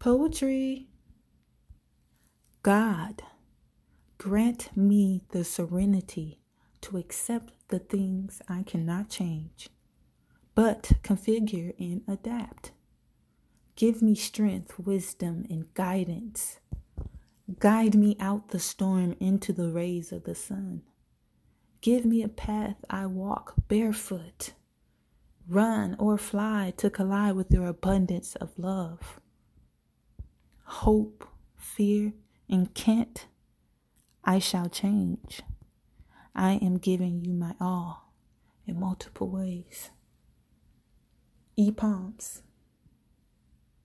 Poetry. God, grant me the serenity to accept the things I cannot change, but configure and adapt. Give me strength, wisdom, and guidance. Guide me out the storm into the rays of the sun. Give me a path I walk barefoot, run or fly to collide with your abundance of love. Hope, fear, and can't, I shall change. I am giving you my all in multiple ways. E Palms.